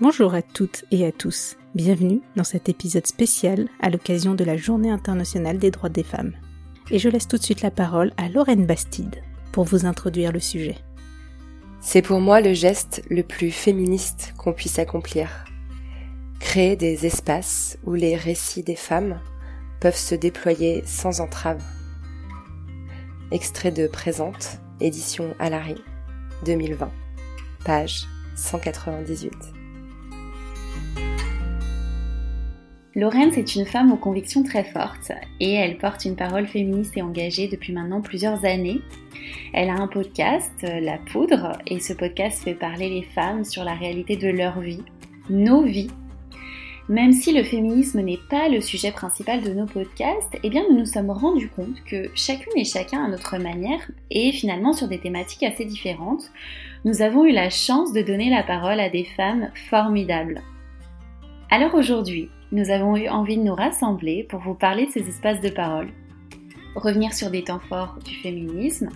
Bonjour à toutes et à tous. Bienvenue dans cet épisode spécial à l'occasion de la Journée internationale des droits des femmes. Et je laisse tout de suite la parole à Lorraine Bastide pour vous introduire le sujet. C'est pour moi le geste le plus féministe qu'on puisse accomplir. Créer des espaces où les récits des femmes peuvent se déployer sans entrave. Extrait de Présente, édition Alary, 2020, page 198. Laurence est une femme aux convictions très fortes et elle porte une parole féministe et engagée depuis maintenant plusieurs années. Elle a un podcast, La Poudre, et ce podcast fait parler les femmes sur la réalité de leur vie, nos vies. Même si le féminisme n'est pas le sujet principal de nos podcasts, eh bien nous nous sommes rendus compte que chacune et chacun à notre manière, et finalement sur des thématiques assez différentes, nous avons eu la chance de donner la parole à des femmes formidables. Alors aujourd'hui, nous avons eu envie de nous rassembler pour vous parler de ces espaces de parole, revenir sur des temps forts du féminisme,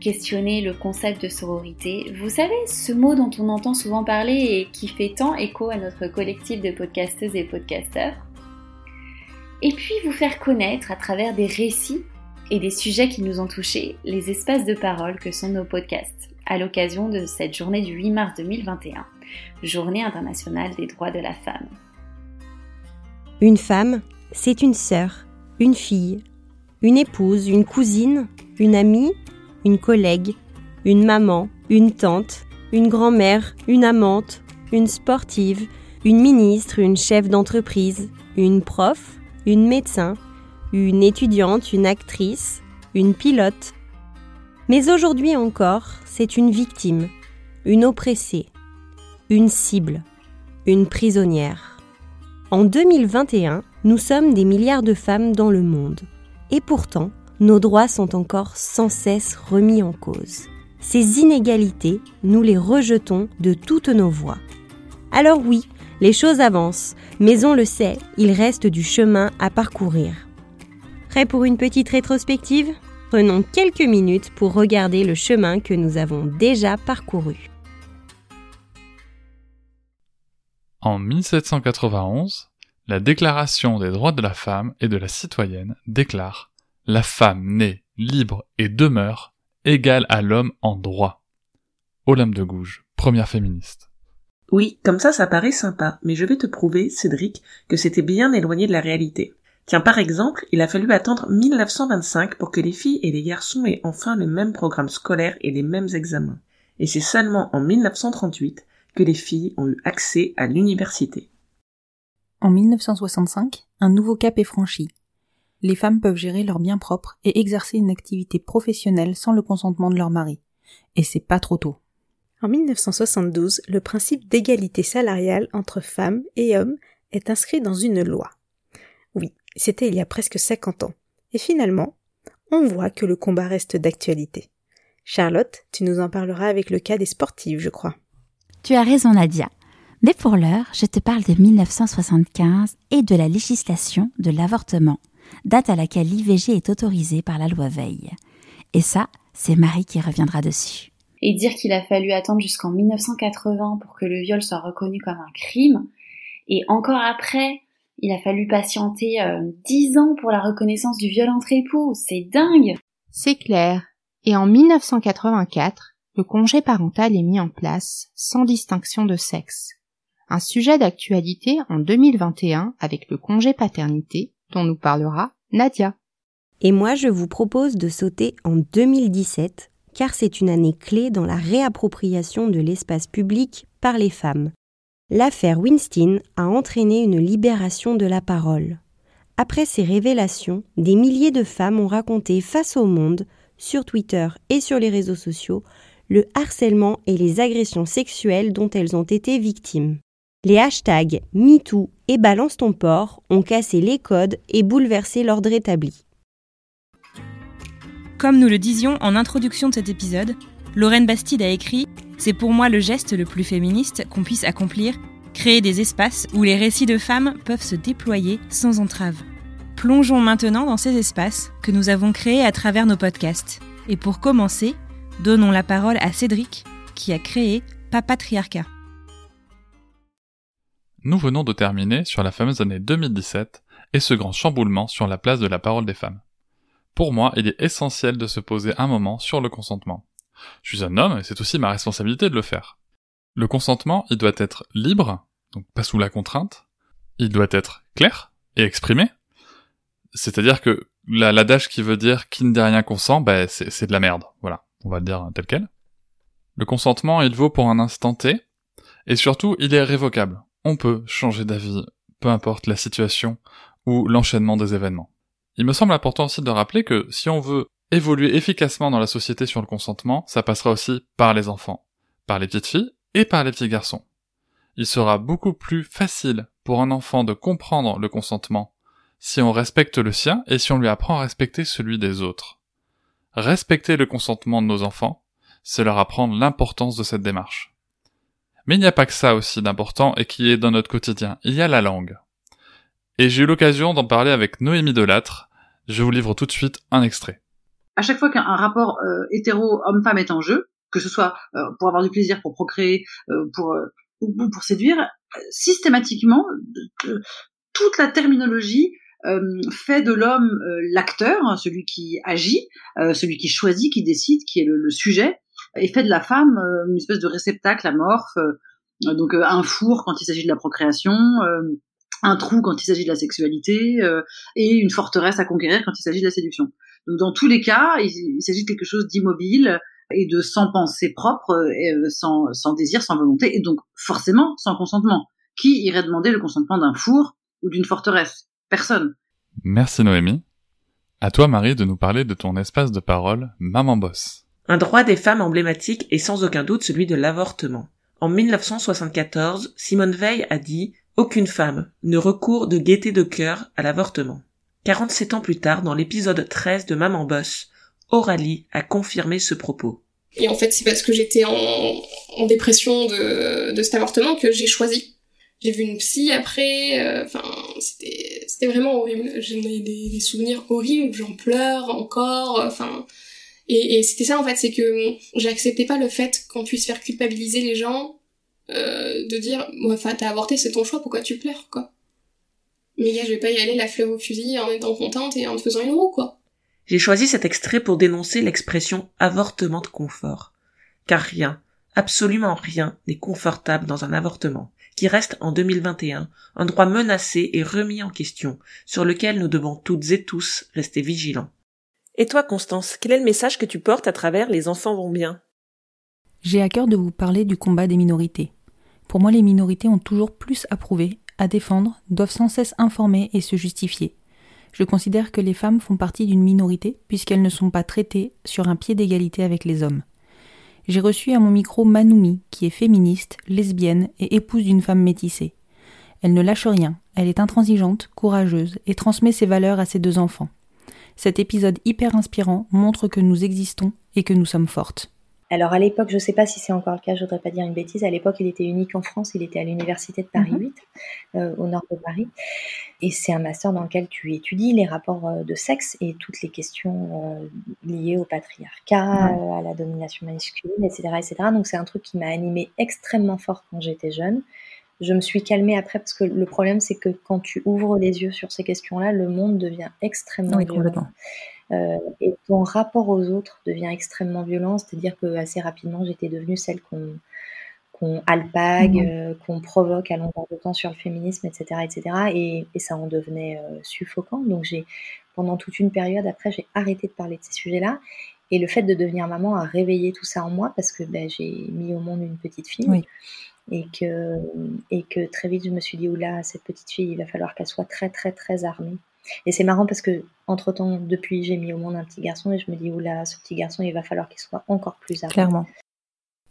questionner le concept de sororité. Vous savez, ce mot dont on entend souvent parler et qui fait tant écho à notre collectif de podcasteuses et podcasteurs. Et puis vous faire connaître à travers des récits et des sujets qui nous ont touchés les espaces de parole que sont nos podcasts à l'occasion de cette journée du 8 mars 2021, journée internationale des droits de la femme. Une femme, c'est une sœur, une fille, une épouse, une cousine, une amie, une collègue, une maman, une tante, une grand-mère, une amante, une sportive, une ministre, une chef d'entreprise, une prof, une médecin, une étudiante, une actrice, une pilote. Mais aujourd'hui encore, c'est une victime, une oppressée, une cible, une prisonnière. En 2021, nous sommes des milliards de femmes dans le monde. Et pourtant, nos droits sont encore sans cesse remis en cause. Ces inégalités, nous les rejetons de toutes nos voix. Alors oui, les choses avancent, mais on le sait, il reste du chemin à parcourir. Prêt pour une petite rétrospective? Prenons quelques minutes pour regarder le chemin que nous avons déjà parcouru. En 1791, la Déclaration des droits de la femme et de la citoyenne déclare La femme naît libre et demeure égale à l'homme en droit. Olympe de Gouges, première féministe. Oui, comme ça, ça paraît sympa, mais je vais te prouver, Cédric, que c'était bien éloigné de la réalité. Tiens, par exemple, il a fallu attendre 1925 pour que les filles et les garçons aient enfin le même programme scolaire et les mêmes examens. Et c'est seulement en 1938 que les filles ont eu accès à l'université. En 1965, un nouveau cap est franchi. Les femmes peuvent gérer leurs biens propres et exercer une activité professionnelle sans le consentement de leur mari. Et c'est pas trop tôt. En 1972, le principe d'égalité salariale entre femmes et hommes est inscrit dans une loi. Oui, c'était il y a presque 50 ans. Et finalement, on voit que le combat reste d'actualité. Charlotte, tu nous en parleras avec le cas des sportives, je crois. Tu as raison, Nadia. Mais pour l'heure, je te parle de 1975 et de la législation de l'avortement, date à laquelle l'IVG est autorisée par la loi Veil. Et ça, c'est Marie qui reviendra dessus. Et dire qu'il a fallu attendre jusqu'en 1980 pour que le viol soit reconnu comme un crime, et encore après, il a fallu patienter euh, dix ans pour la reconnaissance du viol entre époux, c'est dingue C'est clair. Et en 1984, le congé parental est mis en place sans distinction de sexe. Un sujet d'actualité en 2021 avec le congé paternité dont nous parlera Nadia. Et moi, je vous propose de sauter en 2017 car c'est une année clé dans la réappropriation de l'espace public par les femmes. L'affaire Winston a entraîné une libération de la parole. Après ces révélations, des milliers de femmes ont raconté face au monde, sur Twitter et sur les réseaux sociaux, le harcèlement et les agressions sexuelles dont elles ont été victimes. Les hashtags MeToo et Balance ton port ont cassé les codes et bouleversé l'ordre établi. Comme nous le disions en introduction de cet épisode, Lorraine Bastide a écrit C'est pour moi le geste le plus féministe qu'on puisse accomplir, créer des espaces où les récits de femmes peuvent se déployer sans entrave. Plongeons maintenant dans ces espaces que nous avons créés à travers nos podcasts. Et pour commencer, donnons la parole à Cédric, qui a créé Papatriarcat. Nous venons de terminer sur la fameuse année 2017 et ce grand chamboulement sur la place de la parole des femmes. Pour moi, il est essentiel de se poser un moment sur le consentement. Je suis un homme et c'est aussi ma responsabilité de le faire. Le consentement, il doit être libre, donc pas sous la contrainte. Il doit être clair et exprimé. C'est-à-dire que l'adage qui veut dire qui ne dit rien consent, ben c'est de la merde. Voilà, on va le dire tel quel. Le consentement, il vaut pour un instant T, et surtout, il est révocable on peut changer d'avis, peu importe la situation ou l'enchaînement des événements. Il me semble important aussi de rappeler que si on veut évoluer efficacement dans la société sur le consentement, ça passera aussi par les enfants, par les petites filles et par les petits garçons. Il sera beaucoup plus facile pour un enfant de comprendre le consentement si on respecte le sien et si on lui apprend à respecter celui des autres. Respecter le consentement de nos enfants, c'est leur apprendre l'importance de cette démarche. Mais il n'y a pas que ça aussi d'important et qui est dans notre quotidien. Il y a la langue. Et j'ai eu l'occasion d'en parler avec Noémie Delattre. Je vous livre tout de suite un extrait. À chaque fois qu'un rapport euh, hétéro homme-femme est en jeu, que ce soit euh, pour avoir du plaisir, pour procréer, euh, ou pour séduire, systématiquement toute la terminologie fait de l'homme l'acteur, hein, celui qui agit, celui qui choisit, qui décide, qui est le sujet, et fait de la femme euh, une espèce de réceptacle amorphe, euh, donc euh, un four quand il s'agit de la procréation, un trou quand il s'agit de la sexualité et une forteresse à conquérir quand il s'agit de la séduction. Donc dans tous les cas, il, s'agit de quelque chose d'immobile et de sans pensée propre, sans, sans désir, sans volonté, et donc forcément sans consentement. Qui irait demander le consentement d'un four ou d'une forteresse? Personne. Merci Noémie. À toi Marie de nous parler de ton espace de parole Maman Boss. Un droit des femmes emblématique est sans aucun doute celui de l'avortement. En 1974, Simone Veil a dit Aucune femme ne recourt de gaieté de cœur à l'avortement. 47 ans plus tard, dans l'épisode 13 de Maman Boss, Aurélie a confirmé ce propos. Et en fait, c'est parce que j'étais en, dépression de, cet avortement que j'ai choisi. J'ai vu une psy après, euh, enfin, c'était, vraiment horrible. J'ai des, des souvenirs horribles, j'en pleure encore, enfin, et, et c'était ça en fait, c'est que j'acceptais pas le fait qu'on puisse faire culpabiliser les gens, euh, de dire, enfin t'as avorté, c'est ton choix, pourquoi tu pleures quoi? Mais gars, je vais pas y aller la fleur au fusil en étant contente et en te faisant une roue quoi. J'ai choisi cet extrait pour dénoncer l'expression avortement de confort. Car rien, absolument rien n'est confortable dans un avortement, qui reste en 2021 un droit menacé et remis en question, sur lequel nous devons toutes et tous rester vigilants. Et toi, Constance, quel est le message que tu portes à travers Les enfants vont bien? J'ai à cœur de vous parler du combat des minorités. Pour moi, les minorités ont toujours plus à prouver, à défendre, doivent sans cesse informer et se justifier. Je considère que les femmes font partie d'une minorité puisqu'elles ne sont pas traitées sur un pied d'égalité avec les hommes. J'ai reçu à mon micro Manoumi, qui est féministe, lesbienne et épouse d'une femme métissée. Elle ne lâche rien, elle est intransigeante, courageuse et transmet ses valeurs à ses deux enfants. Cet épisode hyper inspirant montre que nous existons et que nous sommes fortes. Alors à l'époque, je ne sais pas si c'est encore le cas, je voudrais pas dire une bêtise, à l'époque il était unique en France, il était à l'université de Paris 8, mhm. euh, au nord de Paris. Et c'est un master dans lequel tu étudies les rapports euh, de sexe et toutes les questions euh, liées au patriarcat, à la domination masculine, etc. etc. Donc c'est un truc qui m'a animé extrêmement fort quand j'étais jeune je me suis calmée après parce que le problème, c'est que quand tu ouvres les yeux sur ces questions-là, le monde devient extrêmement violent. Euh, et ton rapport aux autres devient extrêmement violent, c'est-à-dire que assez rapidement, j'étais devenue celle qu'on qu'on alpague, mmh. euh, qu'on provoque à longueur de temps sur le féminisme, etc., etc. Et, ça en devenait euh, suffocant. Donc j'ai, pendant toute une période après, j'ai arrêté de parler de ces sujets-là. Et le fait de devenir maman a réveillé tout ça en moi parce que ben, j'ai mis au monde une petite fille. Oui et que, et que très vite je me suis dit, oula, cette petite fille, il va falloir qu'elle soit très très très armée. Et c'est marrant parce que entre temps, depuis, j'ai mis au monde un petit garçon et je me dis, oula, ce petit garçon, il va falloir qu'il soit encore plus armé. Clairement.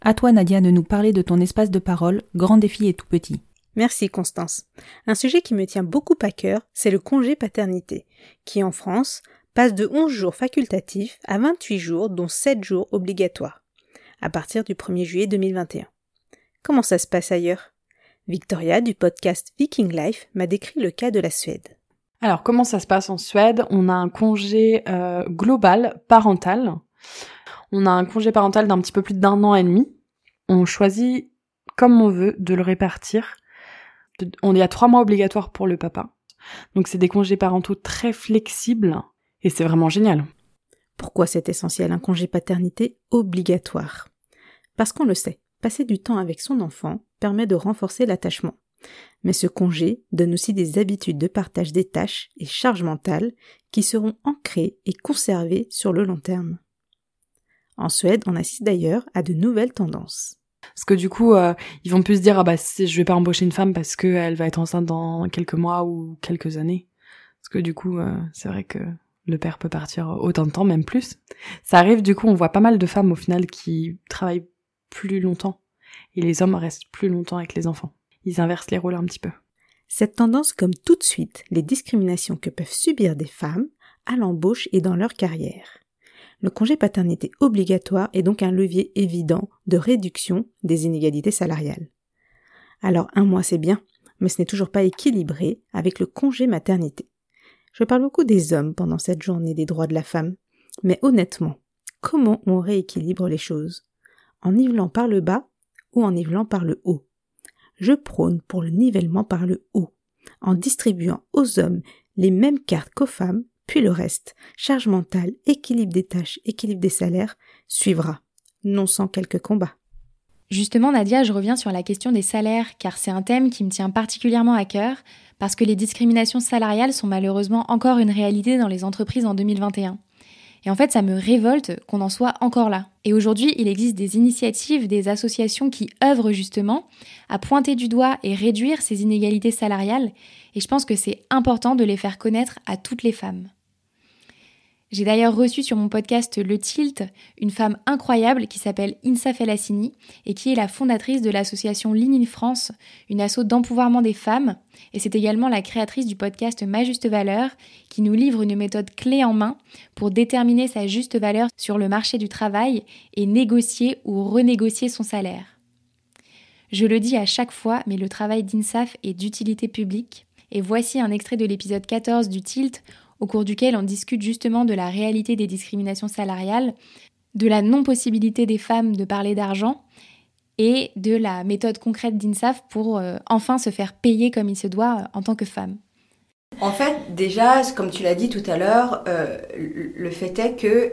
À toi, Nadia, de nous parler de ton espace de parole, grand défi et tout petit. Merci Constance. Un sujet qui me tient beaucoup à cœur, c'est le congé paternité, qui en France passe de 11 jours facultatifs à 28 jours, dont 7 jours obligatoires, à partir du 1er juillet 2021. Comment ça se passe ailleurs? Victoria du podcast Viking Life m'a décrit le cas de la Suède. Alors comment ça se passe en Suède? On a un congé euh, global parental. On a un congé parental d'un petit peu plus d'un an et demi. On choisit comme on veut de le répartir on est à trois mois obligatoires pour le papa. Donc c'est des congés parentaux très flexibles et c'est vraiment génial. Pourquoi c'est essentiel un congé paternité obligatoire? Parce qu'on le sait, passer du temps avec son enfant permet de renforcer l'attachement. Mais ce congé donne aussi des habitudes de partage des tâches et charges mentales qui seront ancrées et conservées sur le long terme. En Suède, on assiste d'ailleurs à de nouvelles tendances. Parce que du coup, euh, ils vont plus se dire ah bah je vais pas embaucher une femme parce qu'elle va être enceinte dans quelques mois ou quelques années. Parce que du coup, euh, c'est vrai que le père peut partir autant de temps, même plus. Ça arrive du coup, on voit pas mal de femmes au final qui travaillent plus longtemps et les hommes restent plus longtemps avec les enfants. Ils inversent les rôles un petit peu. Cette tendance comme tout de suite les discriminations que peuvent subir des femmes à l'embauche et dans leur carrière. Le congé paternité obligatoire est donc un levier évident de réduction des inégalités salariales. Alors un mois c'est bien, mais ce n'est toujours pas équilibré avec le congé maternité. Je parle beaucoup des hommes pendant cette journée des droits de la femme, mais honnêtement, comment on rééquilibre les choses? En nivelant par le bas ou en nivelant par le haut? Je prône pour le nivellement par le haut, en distribuant aux hommes les mêmes cartes qu'aux femmes puis le reste, charge mentale, équilibre des tâches, équilibre des salaires, suivra, non sans quelques combats. Justement, Nadia, je reviens sur la question des salaires, car c'est un thème qui me tient particulièrement à cœur, parce que les discriminations salariales sont malheureusement encore une réalité dans les entreprises en 2021. Et en fait, ça me révolte qu'on en soit encore là. Et aujourd'hui, il existe des initiatives, des associations qui œuvrent justement à pointer du doigt et réduire ces inégalités salariales. Et je pense que c'est important de les faire connaître à toutes les femmes. J'ai d'ailleurs reçu sur mon podcast Le Tilt une femme incroyable qui s'appelle Insa Felassini et qui est la fondatrice de l'association Ligne France, une asso d'empouvoirment des femmes. Et c'est également la créatrice du podcast Ma Juste Valeur qui nous livre une méthode clé en main pour déterminer sa juste valeur sur le marché du travail et négocier ou renégocier son salaire. Je le dis à chaque fois, mais le travail d'INSAF est d'utilité publique. Et voici un extrait de l'épisode 14 du Tilt au cours duquel on discute justement de la réalité des discriminations salariales, de la non-possibilité des femmes de parler d'argent et de la méthode concrète d'INSAF pour euh, enfin se faire payer comme il se doit euh, en tant que femme. En fait, déjà, comme tu l'as dit tout à l'heure, euh, le fait est que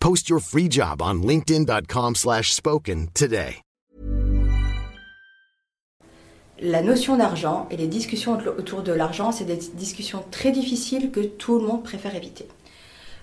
Post your free job on linkedin.com/spoken today. la notion d'argent et les discussions autour de l'argent, c'est des discussions très difficiles que tout le monde préfère éviter.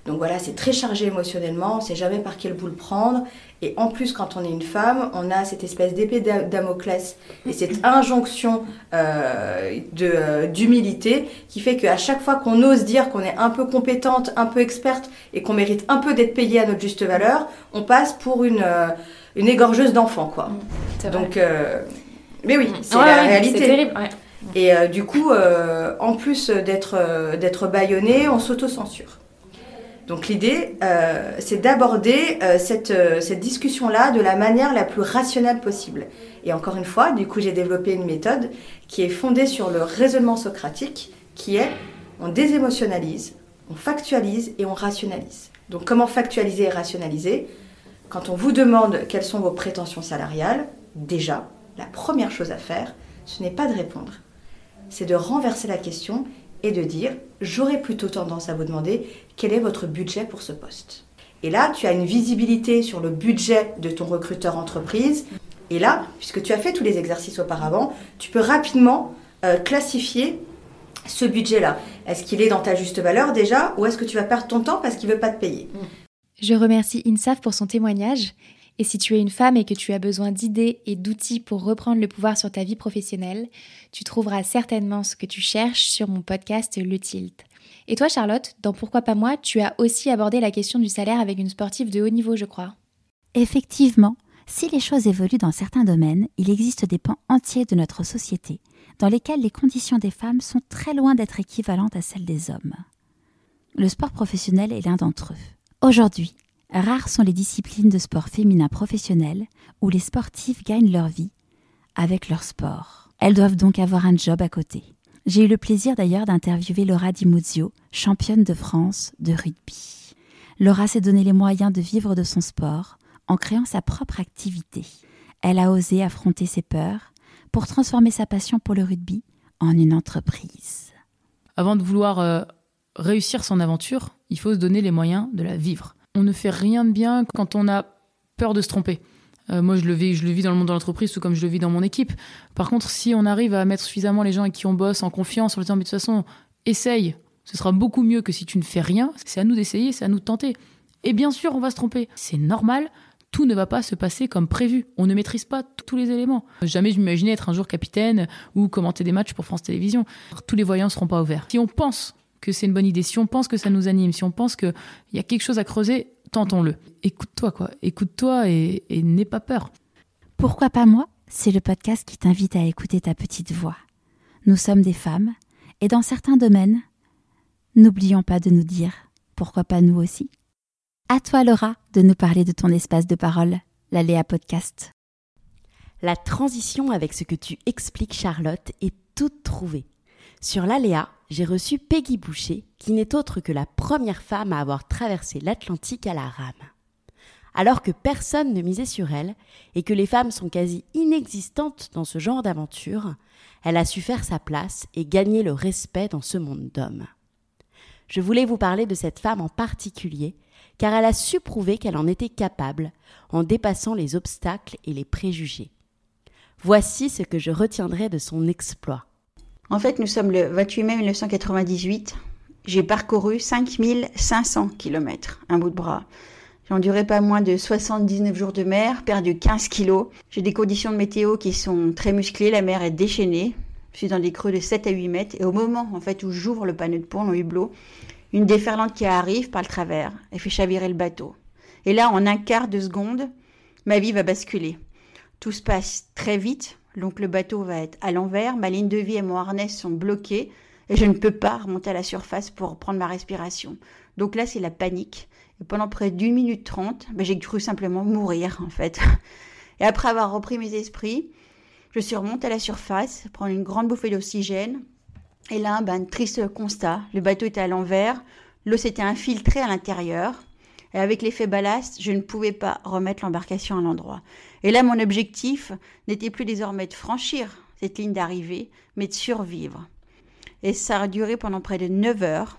Donc voilà, c'est très chargé émotionnellement, on ne sait jamais par quel bout le prendre. Et en plus, quand on est une femme, on a cette espèce d'épée Damoclès et cette injonction euh, euh, d'humilité qui fait qu'à chaque fois qu'on ose dire qu'on est un peu compétente, un peu experte et qu'on mérite un peu d'être payée à notre juste valeur, on passe pour une, euh, une égorgeuse d'enfants. quoi. Donc... Mais oui, c'est la réalité. C'est terrible. Et euh, du coup, euh, en plus d'être euh, d'être bâillonné, on s'auto-censure. Donc l'idée, c'est d'aborder cette, cette discussion-là de la manière la plus rationnelle possible. Et encore une fois, du coup, j'ai développé une méthode qui est fondée sur le raisonnement socratique, qui est on désémotionnalise, on factualise et on rationalise. Donc comment factualiser et rationaliser? Quand on vous demande quelles sont vos prétentions salariales, déjà, la première chose à faire, ce n'est pas de répondre, c'est de renverser la question et de dire j'aurais plutôt tendance à vous demander quel est votre budget pour ce poste. Et là, tu as une visibilité sur le budget de ton recruteur entreprise. Et là, puisque tu as fait tous les exercices auparavant, tu peux rapidement euh, classifier ce budget-là Est-ce qu'il est dans ta juste valeur déjà ou est-ce que tu vas perdre ton temps parce qu'il veut pas te payer? Je remercie INSAF pour son témoignage. Et si tu es une femme et que tu as besoin d'idées et d'outils pour reprendre le pouvoir sur ta vie professionnelle, tu trouveras certainement ce que tu cherches sur mon podcast Le Tilt. Et toi Charlotte, dans Pourquoi pas moi, tu as aussi abordé la question du salaire avec une sportive de haut niveau, je crois. Effectivement, si les choses évoluent dans certains domaines, il existe des pans entiers de notre société dans lesquels les conditions des femmes sont très loin d'être équivalentes à celles des hommes. Le sport professionnel est l'un d'entre eux. Aujourd'hui, rares sont les disciplines de sport féminin professionnel où les sportives gagnent leur vie avec leur sport. Elles doivent donc avoir un job à côté. J'ai eu le plaisir d'ailleurs d'interviewer Laura Di Muzio, championne de France de rugby. Laura s'est donné les moyens de vivre de son sport en créant sa propre activité. Elle a osé affronter ses peurs pour transformer sa passion pour le rugby en une entreprise. Avant de vouloir euh, réussir son aventure, il faut se donner les moyens de la vivre. On ne fait rien de bien quand on a peur de se tromper. Euh, moi, je le, vis, je le vis dans le monde de l'entreprise, tout comme je le vis dans mon équipe. Par contre, si on arrive à mettre suffisamment les gens avec qui on bosse en confiance, en leur disant, mais de toute façon, essaye, ce sera beaucoup mieux que si tu ne fais rien. C'est à nous d'essayer, c'est à nous de tenter. Et bien sûr, on va se tromper. C'est normal, tout ne va pas se passer comme prévu. On ne maîtrise pas tous les éléments. Jamais je m'imaginais être un jour capitaine ou commenter des matchs pour France Télévisions. Tous les voyants ne seront pas ouverts. Si on pense que c'est une bonne idée, si on pense que ça nous anime, si on pense qu'il y a quelque chose à creuser, tentons-le. Écoute-toi, quoi. Écoute-toi et, et n'aie pas peur. Pourquoi pas moi? C'est le podcast qui t'invite à écouter ta petite voix. Nous sommes des femmes et dans certains domaines, n'oublions pas de nous dire pourquoi pas nous aussi. À toi, Laura, de nous parler de ton espace de parole, la Léa Podcast. La transition avec ce que tu expliques, Charlotte, est toute trouvée. Sur l'Aléa, j'ai reçu Peggy Boucher, qui n'est autre que la première femme à avoir traversé l'Atlantique à la rame. Alors que personne ne misait sur elle et que les femmes sont quasi inexistantes dans ce genre d'aventure, elle a su faire sa place et gagner le respect dans ce monde d'hommes. Je voulais vous parler de cette femme en particulier car elle a su prouver qu'elle en était capable en dépassant les obstacles et les préjugés. Voici ce que je retiendrai de son exploit. En fait, nous sommes le 28 mai 1998. J'ai parcouru 5500 km, un bout de bras. J'ai enduré pas moins de 79 jours de mer, perdu 15 kilos. J'ai des conditions de météo qui sont très musclées, la mer est déchaînée. Je suis dans des creux de 7 à 8 mètres et au moment en fait où j'ouvre le panneau de pont, le hublot, une déferlante qui arrive par le travers et fait chavirer le bateau. Et là, en un quart de seconde, ma vie va basculer. Tout se passe très vite, donc le bateau va être à l'envers, ma ligne de vie et mon harnais sont bloqués, et je ne peux pas remonter à la surface pour prendre ma respiration. Donc là, c'est la panique. Et pendant près d'une minute trente, ben, j'ai cru simplement mourir, en fait. Et après avoir repris mes esprits, je suis remontée à la surface, prendre une grande bouffée d'oxygène, et là, ben, triste constat, le bateau était à l'envers, l'eau s'était infiltrée à l'intérieur, et avec l'effet ballast, je ne pouvais pas remettre l'embarcation à l'endroit. Et là, mon objectif n'était plus désormais de franchir cette ligne d'arrivée, mais de survivre. Et ça a duré pendant près de 9 heures.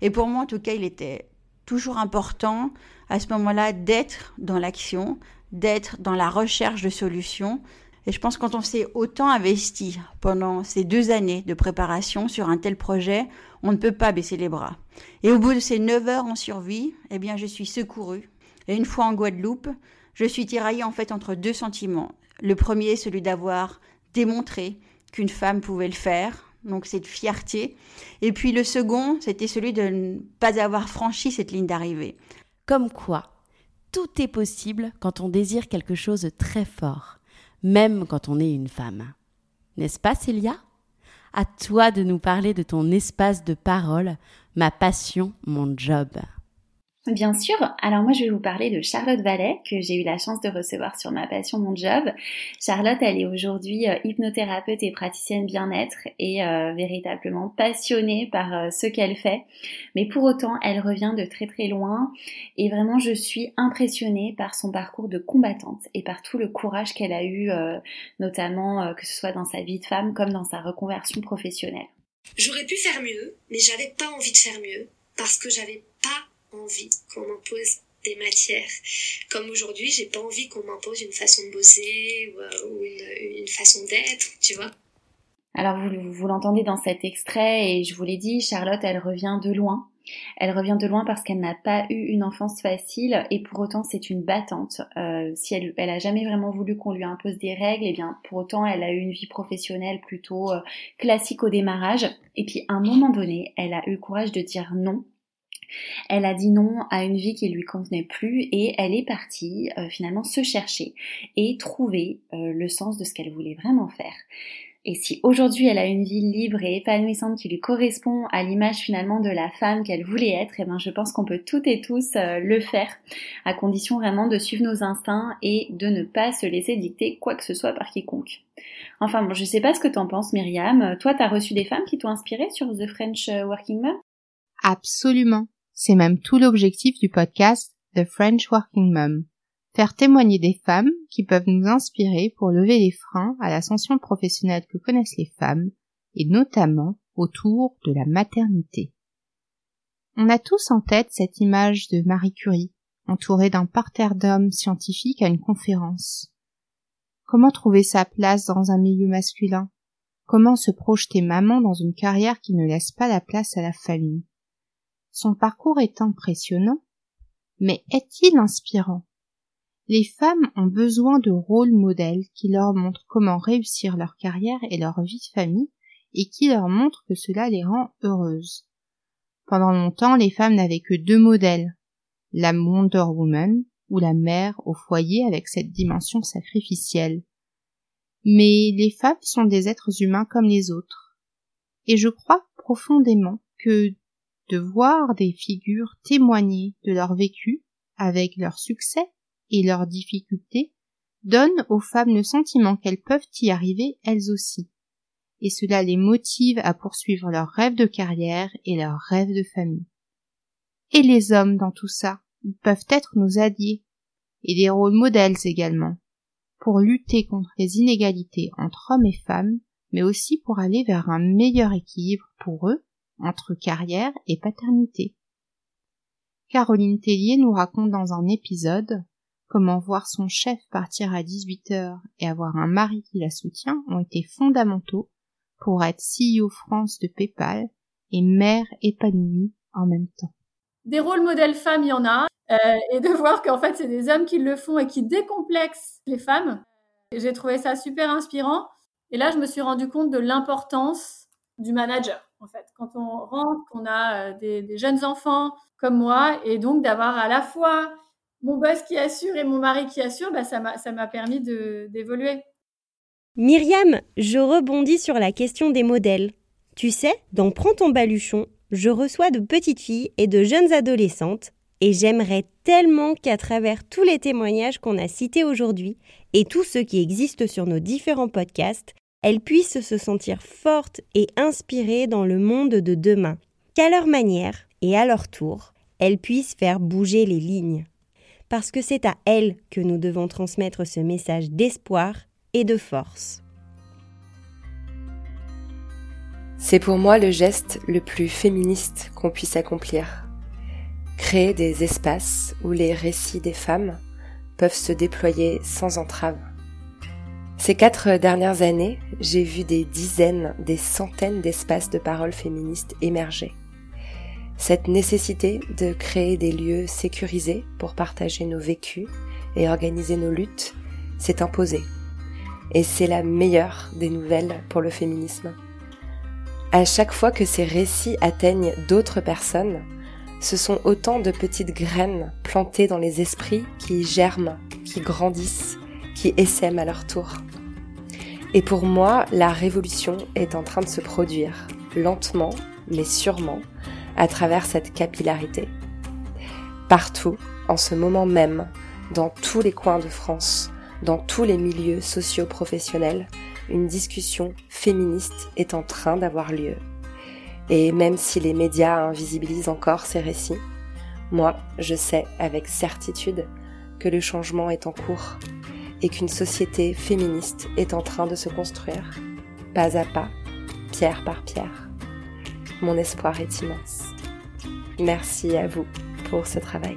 Et pour moi, en tout cas, il était toujours important à ce moment-là d'être dans l'action, d'être dans la recherche de solutions, et je pense que quand on s'est autant investi pendant ces deux années de préparation sur un tel projet, on ne peut pas baisser les bras. Et au bout de ces neuf heures en survie, eh bien, je suis secourue. Et une fois en Guadeloupe, je suis tiraillée en fait entre deux sentiments. Le premier, celui d'avoir démontré qu'une femme pouvait le faire, donc cette fierté. Et puis le second, c'était celui de ne pas avoir franchi cette ligne d'arrivée. Comme quoi, tout est possible quand on désire quelque chose de très fort même quand on est une femme. N'est-ce pas, Célia? À toi de nous parler de ton espace de parole, ma passion, mon job. Bien sûr. Alors moi, je vais vous parler de Charlotte Vallet, que j'ai eu la chance de recevoir sur ma passion, mon job. Charlotte, elle est aujourd'hui euh, hypnothérapeute et praticienne bien-être et euh, véritablement passionnée par euh, ce qu'elle fait. Mais pour autant, elle revient de très très loin et vraiment, je suis impressionnée par son parcours de combattante et par tout le courage qu'elle a eu, notamment que ce soit dans sa vie de femme comme dans sa reconversion professionnelle. J'aurais pu faire mieux, mais j'avais pas envie de faire mieux parce que j'avais envie qu'on m'impose des matières. Comme aujourd'hui, j'ai pas envie qu'on m'impose une façon de bosser ou, euh, une, façon d'être, tu vois. Alors vous, l'entendez dans cet extrait et je vous l'ai dit, Charlotte, elle revient de loin. Elle revient de loin parce qu'elle n'a pas eu une enfance facile et pour autant c'est une battante. Euh, si elle, elle a jamais vraiment voulu qu'on lui impose des règles, et eh bien pour autant elle a eu une vie professionnelle plutôt euh, classique au démarrage. Et puis à un moment donné, elle a eu le courage de dire non. Elle a dit non à une vie qui lui convenait plus et elle est partie euh, finalement se chercher et trouver le sens de ce qu'elle voulait vraiment faire. Et si aujourd'hui elle a une vie libre et épanouissante qui lui correspond à l'image finalement de la femme qu'elle voulait être, eh ben je pense qu'on peut toutes et tous euh, le faire, à condition vraiment de suivre nos instincts et de ne pas se laisser dicter quoi que ce soit par quiconque. Enfin bon, je sais pas ce que t'en penses Myriam. Toi, t'as reçu des femmes qui t'ont inspiré sur The French Working Mom? Absolument. C'est même tout l'objectif du podcast The French Working Mom faire témoigner des femmes qui peuvent nous inspirer pour lever les freins à l'ascension professionnelle que connaissent les femmes, et notamment autour de la maternité. On a tous en tête cette image de Marie Curie, entourée d'un parterre d'hommes scientifiques à une conférence. Comment trouver sa place dans un milieu masculin? Comment se projeter maman dans une carrière qui ne laisse pas la place à la famille? Son parcours est impressionnant, mais est-il inspirant? Les femmes ont besoin de rôles modèles qui leur montrent comment réussir leur carrière et leur vie de famille et qui leur montrent que cela les rend heureuses. Pendant longtemps, les femmes n'avaient que deux modèles, la Wonder Woman ou la mère au foyer avec cette dimension sacrificielle. Mais les femmes sont des êtres humains comme les autres. Et je crois profondément que de voir des figures témoigner de leur vécu avec leur succès et leurs difficultés donnent aux femmes le sentiment qu'elles peuvent y arriver elles aussi. Et cela les motive à poursuivre leurs rêves de carrière et leurs rêves de famille. Et les hommes dans tout ça, peuvent être nos alliés, et des rôles modèles également, pour lutter contre les inégalités entre hommes et femmes, mais aussi pour aller vers un meilleur équilibre pour eux entre carrière et paternité. Caroline Tellier nous raconte dans un épisode comment voir son chef partir à 18 heures et avoir un mari qui la soutient ont été fondamentaux pour être CEO France de PayPal et mère épanouie en même temps. Des rôles modèles femmes, il y en a, euh, et de voir qu'en fait c'est des hommes qui le font et qui décomplexent les femmes. J'ai trouvé ça super inspirant. Et là, je me suis rendu compte de l'importance du manager, Quand on rentre, qu'on a euh, des, des jeunes enfants comme moi, et donc d'avoir à la fois mon boss qui assure et mon mari qui assure, bah, ça m'a permis d'évoluer. Myriam, je rebondis sur la question des modèles. Tu sais, dans Prends ton baluchon, je reçois de petites filles et de jeunes adolescentes et j'aimerais tellement qu'à travers tous les témoignages qu'on a cités aujourd'hui et tous ceux qui existent sur nos différents podcasts, elles puissent se sentir fortes et inspirées dans le monde de demain. Qu'à leur manière et à leur tour, elles puissent faire bouger les lignes parce que c'est à elle que nous devons transmettre ce message d'espoir et de force. C'est pour moi le geste le plus féministe qu'on puisse accomplir. Créer des espaces où les récits des femmes peuvent se déployer sans entrave. Ces quatre dernières années, j'ai vu des dizaines, des centaines d'espaces de parole féministes émerger. Cette nécessité de créer des lieux sécurisés pour partager nos vécus et organiser nos luttes s'est imposée. Et c'est la meilleure des nouvelles pour le féminisme. À chaque fois que ces récits atteignent d'autres personnes, ce sont autant de petites graines plantées dans les esprits qui germent, qui grandissent, qui essaiment à leur tour. Et pour moi, la révolution est en train de se produire, lentement, mais sûrement, à travers cette capillarité. Partout, en ce moment même, dans tous les coins de France, dans tous les milieux socio-professionnels, une discussion féministe est en train d'avoir lieu. Et même si les médias invisibilisent encore ces récits, moi, je sais avec certitude que le changement est en cours et qu'une société féministe est en train de se construire, pas à pas, pierre par pierre. Mon espoir est immense. Merci à vous pour ce travail.